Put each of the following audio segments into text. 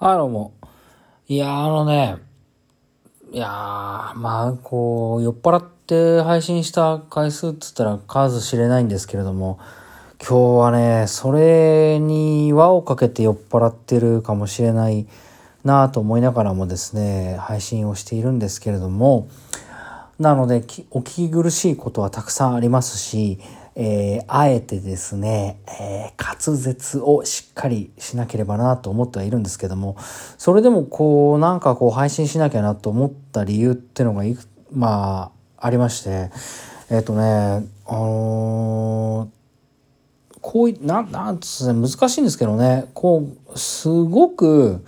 はい、どうも。いやー、あのね、いやー、まあ、こう、酔っ払って配信した回数っつったら数知れないんですけれども、今日はね、それに輪をかけて酔っ払ってるかもしれないなと思いながらもですね、配信をしているんですけれども、なので、お聞き苦しいことはたくさんありますし、えー、あえてですね、えー、滑舌をしっかりしなければなと思ってはいるんですけども、それでもこう、なんかこう配信しなきゃなと思った理由ってのがいく、まあ、ありまして、えっ、ー、とね、あの、こうい、な、なんつう難しいんですけどね、こう、すごく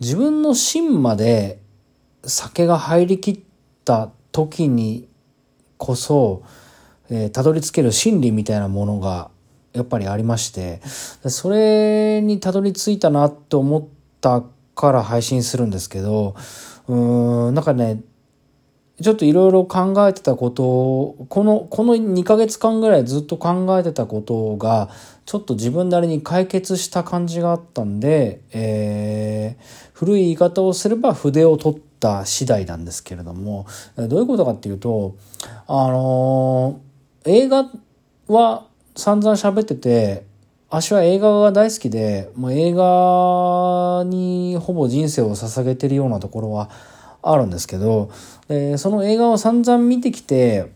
自分の芯まで酒が入りきった時にこそ、えー、たどり着ける真理みたいなものがやっぱりありましてそれにたどり着いたなって思ったから配信するんですけどうーんなんかねちょっといろいろ考えてたことをこのこの2ヶ月間ぐらいずっと考えてたことがちょっと自分なりに解決した感じがあったんで、えー、古い言い方をすれば筆を取ってた次第なんですけれどもどういうことかっていうとあのー映画は散々喋ってて、私は映画が大好きで、もう映画にほぼ人生を捧げてるようなところはあるんですけど、でその映画を散々見てきて、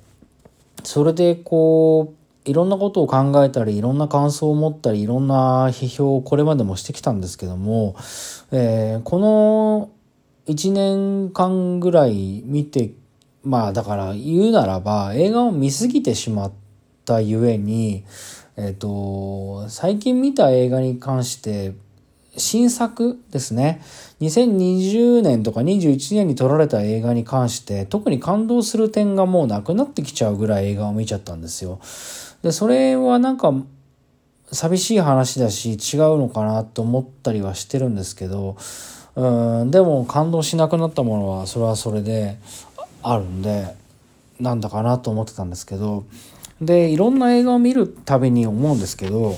それでこう、いろんなことを考えたり、いろんな感想を持ったり、いろんな批評をこれまでもしてきたんですけども、えー、この1年間ぐらい見てまあだから言うならば映画を見すぎてしまったゆえに、えっ、と、最近見た映画に関して新作ですね。2020年とか21年に撮られた映画に関して特に感動する点がもうなくなってきちゃうぐらい映画を見ちゃったんですよ。で、それはなんか寂しい話だし違うのかなと思ったりはしてるんですけど、うん、でも感動しなくなったものはそれはそれで、あるんでなんだかなと思ってたんですけどでいろんな映画を見るたびに思うんですけど、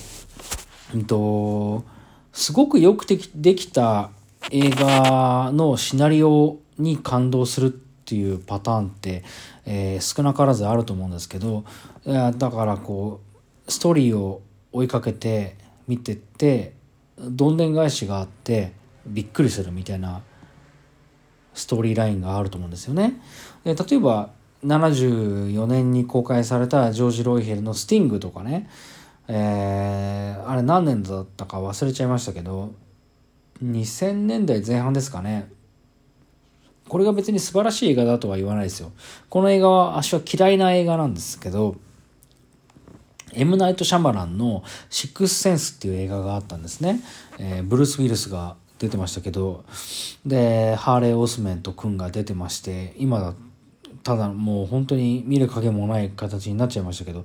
うんと、すごくよくできた映画のシナリオに感動するっていうパターンって、えー、少なからずあると思うんですけどだからこうストーリーを追いかけて見てってどんでん返しがあってびっくりするみたいなストーリーラインがあると思うんですよね。で例えば74年に公開されたジョージ・ロイヘルの「スティング」とかね、えー、あれ何年だったか忘れちゃいましたけど2000年代前半ですかね。これが別に素晴らしい映画だとは言わないですよ。この映画は私は嫌いな映画なんですけどエム・ナイト・シャマランの「シックス・センス」っていう映画があったんですね、えー、ブルース・ウィルスが出てましたけどでハーレー・オスメンと君が出てまして今だただもう本当に見る影もない形になっちゃいましたけど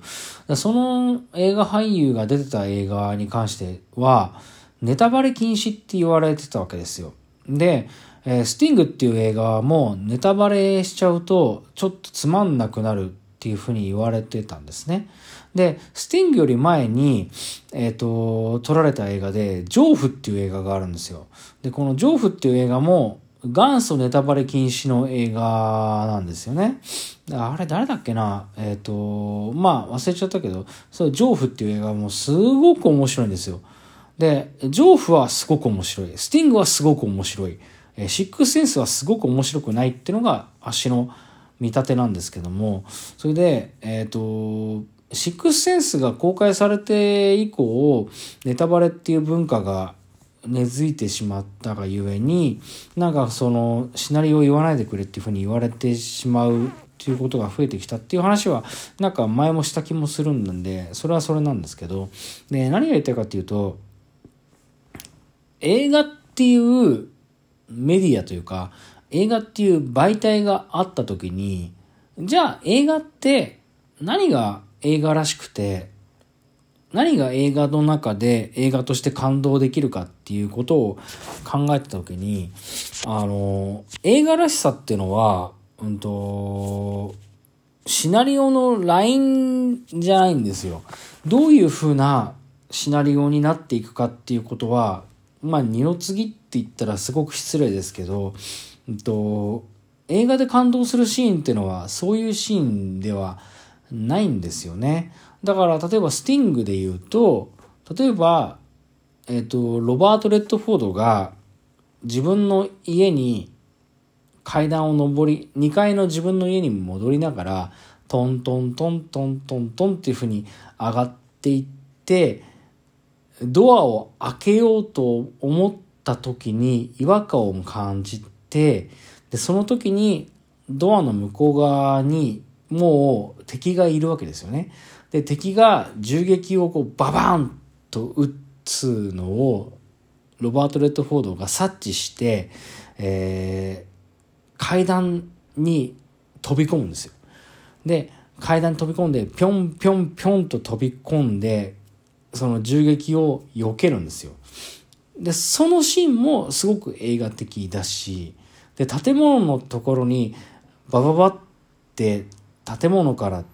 その映画俳優が出てた映画に関してはネタバレ禁止って言われてたわけですよで、えー、スティングっていう映画もネタバレしちゃうとちょっとつまんなくなるっていうふうに言われてたんですね。で、スティングより前に、えっ、ー、と、撮られた映画で、ジョーフっていう映画があるんですよ。で、このジョーフっていう映画も、元祖ネタバレ禁止の映画なんですよね。あれ誰だっけな？えっ、ー、と、まあ忘れちゃったけど、そジョーフっていう映画もすごく面白いんですよ。で、ジョーフはすごく面白い。スティングはすごく面白い。えシックスセンスはすごく面白くないっていうのが足の見立てなんですけども、それで、えっ、ー、と、シックスセンスが公開されて以降、ネタバレっていう文化が根付いてしまったがゆえに、なんかそのシナリオを言わないでくれっていうふうに言われてしまうっていうことが増えてきたっていう話は、なんか前もした気もするんで、それはそれなんですけど、で、何が言いたいかっていうと、映画っていうメディアというか、映画っていう媒体があった時に、じゃあ映画って何が映画らしくて、何が映画の中で映画として感動できるかっていうことを考えてた時に、あの、映画らしさっていうのは、うんと、シナリオのラインじゃないんですよ。どういう風なシナリオになっていくかっていうことは、まあ二の次って言ったらすごく失礼ですけど、うんと、映画で感動するシーンっていうのはそういうシーンではないんですよね。だから例えばスティングで言うと、例えば、えっ、ー、と、ロバート・レッドフォードが自分の家に階段を上り、2階の自分の家に戻りながら、トントントントントントンっていうふうに上がっていって、ドアを開けようと思った時に違和感を感じて、で、その時にドアの向こう側にもう敵がいるわけですよね。で、敵が銃撃をこうババンと撃つのをロバート・レッドフォードが察知して、えー、階段に飛び込むんですよ。で、階段に飛び込んで、ぴょんぴょんぴょんと飛び込んで、その銃撃を避けるんですよ。で、そのシーンもすごく映画的だし、で、建物のところにバババって建物から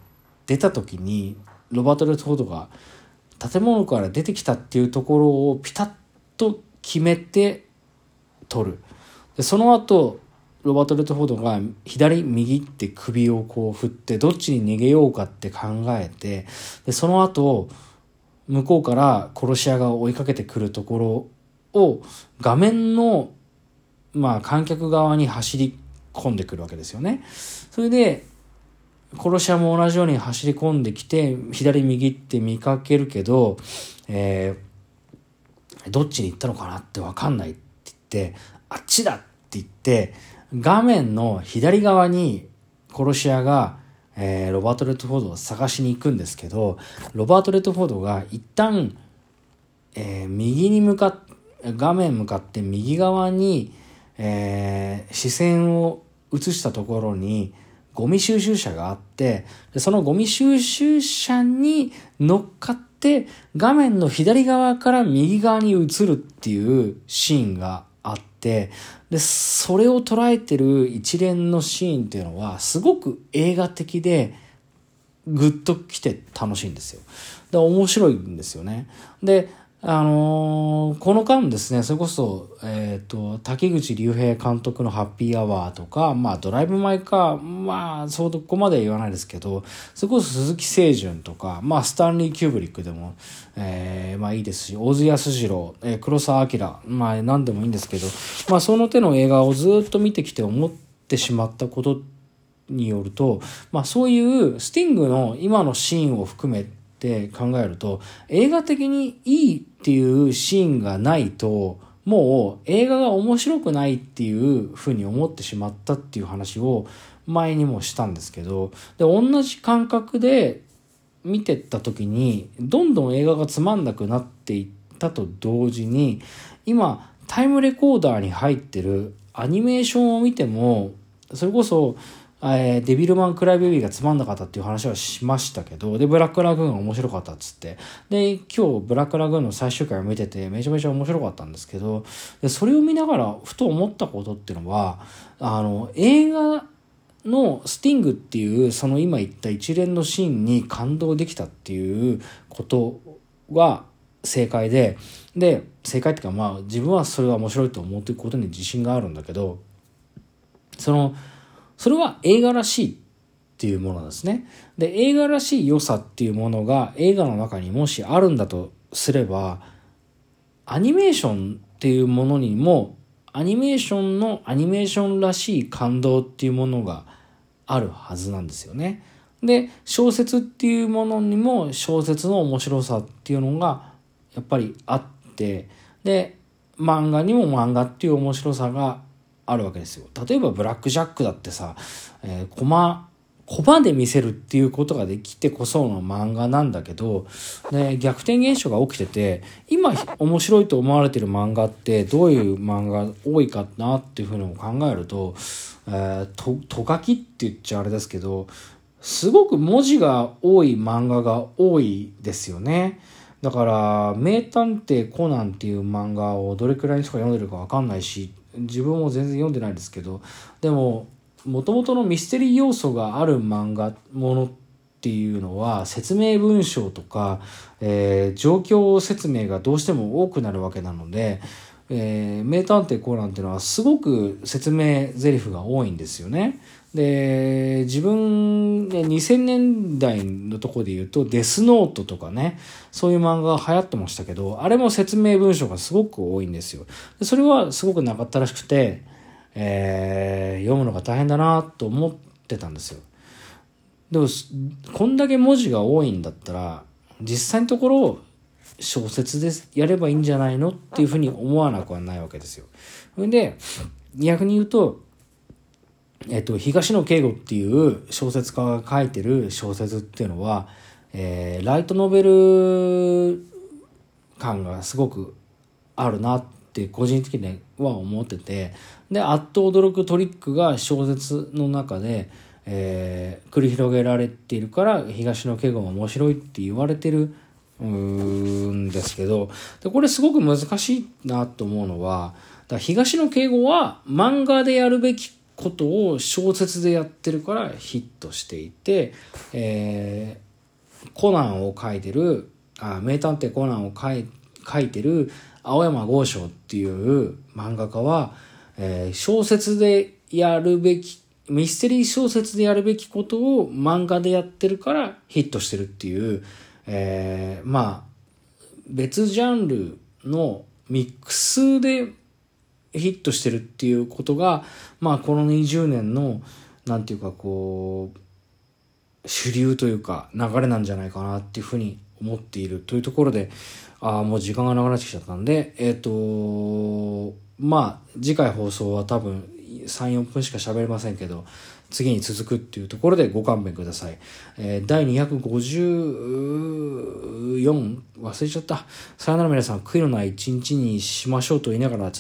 出た時に、ロバート・レッドフォードが建物から出てきたっていうところをピタッと決めて撮る。で、その後、ロバート・レッドフォードが左右って首をこう振ってどっちに逃げようかって考えてでその後向こうから殺し屋が追いかけてくるところを画面のまあ観客側に走り込んでくるわけですよね。それで殺し屋も同じように走り込んできて左右って見かけるけど、えー、どっちに行ったのかなって分かんないって言ってあっちだって言って画面の左側に殺し屋が、えー、ロバート・レッドフォードを探しに行くんですけど、ロバート・レッドフォードが一旦、えー、右に向かっ、画面向かって右側に、えー、視線を移したところに、ゴミ収集車があって、でそのゴミ収集車に乗っかって、画面の左側から右側に移るっていうシーンがあって、で、それを捉えてる一連のシーンっていうのは、すごく映画的で、グッと来て楽しいんですよ。で、面白いんですよね。で、あのー、この間ですね、それこそ、えっ、ー、と、滝口隆平監督のハッピーアワーとか、まあ、ドライブ・マイ・カー、まあ、そうどこまで言わないですけど、それこそ鈴木清純とか、まあ、スタンリー・キューブリックでも、えー、まあいいですし、小津安二郎、えー、黒澤明、まあ、何でもいいんですけど、まあ、その手の映画をずっと見てきて思ってしまったことによると、まあ、そういうスティングの今のシーンを含めって考えると、映画的にいいっていうシーンがないと、もう映画が面白くないっていうふうに思ってしまったっていう話を前にもしたんですけど、で、同じ感覚で見てった時に、どんどん映画がつまんなくなっていったと同時に、今、タイムレコーダーに入ってるアニメーションを見ても、それこそえー、デビルマン・クライベビーがつまんなかったっていう話はしましたけど、で、ブラックラグーンが面白かったっつって、で、今日ブラックラグーンの最終回を見てて、めちゃめちゃ面白かったんですけど、で、それを見ながらふと思ったことっていうのは、あの、映画のスティングっていう、その今言った一連のシーンに感動できたっていうことは正解で、で、正解っていうかまあ自分はそれが面白いと思っていくことに自信があるんだけど、その、それは映画らしいっていうものなんですね。で、映画らしい良さっていうものが映画の中にもしあるんだとすれば、アニメーションっていうものにも、アニメーションのアニメーションらしい感動っていうものがあるはずなんですよね。で、小説っていうものにも小説の面白さっていうのがやっぱりあって、で、漫画にも漫画っていう面白さがあるわけですよ。例えばブラックジャックだってさ、えー、コマ、コマで見せるっていうことができてこその漫画なんだけど、で、逆転現象が起きてて、今面白いと思われてる漫画ってどういう漫画多いかなっていうふうに考えると、えー、と、とがきって言っちゃあれですけど、すごく文字が多い漫画が多いですよね。だから、名探偵コナンっていう漫画をどれくらいの人が読んでるかわかんないし、自分も全然読んでないですけどでももともとのミステリー要素がある漫画ものっていうのは説明文章とか、えー、状況説明がどうしても多くなるわけなのでえー、名探偵コナンっていうのはすごく説明台詞が多いんですよね。で、自分で2000年代のとこで言うとデスノートとかね、そういう漫画が流行ってましたけど、あれも説明文章がすごく多いんですよ。それはすごくなかったらしくて、えー、読むのが大変だなと思ってたんですよ。でも、こんだけ文字が多いんだったら、実際のところ小説でやればいいんじゃないのっていうふうに思わなくはないわけですよ。それで、逆に言うと、えっと、東野圭吾っていう小説家が書いてる小説っていうのは、えー、ライトノベル感がすごくあるなって個人的には思ってて、で、あっと驚くトリックが小説の中で、えー、繰り広げられているから東野圭吾が面白いって言われてるんですけどでこれすごく難しいなと思うのはだ東野圭吾は漫画でやるべきことを小説でやってるからヒットしていて、えー、コナンを書いてるあ名探偵コナンを書い書いてる青山剛昌っていう漫画家は、えー、小説でやるべきミステリー小説でやるべきことを漫画でやってるからヒットしてるっていう、えー、まあ、別ジャンルのミックスでヒットしてるっていうことが、まあ、この20年の、なんていうかこう、主流というか流れなんじゃないかなっていうふうに思っているというところで、ああ、もう時間がなくなってきちゃったんで、えっ、ー、と、まあ、次回放送は多分3、4分しか喋れませんけど、次に続くっていうところでご勘弁ください。えー、第254忘れちゃった。さよなら皆さん、悔いのない一日にしましょうと言いながら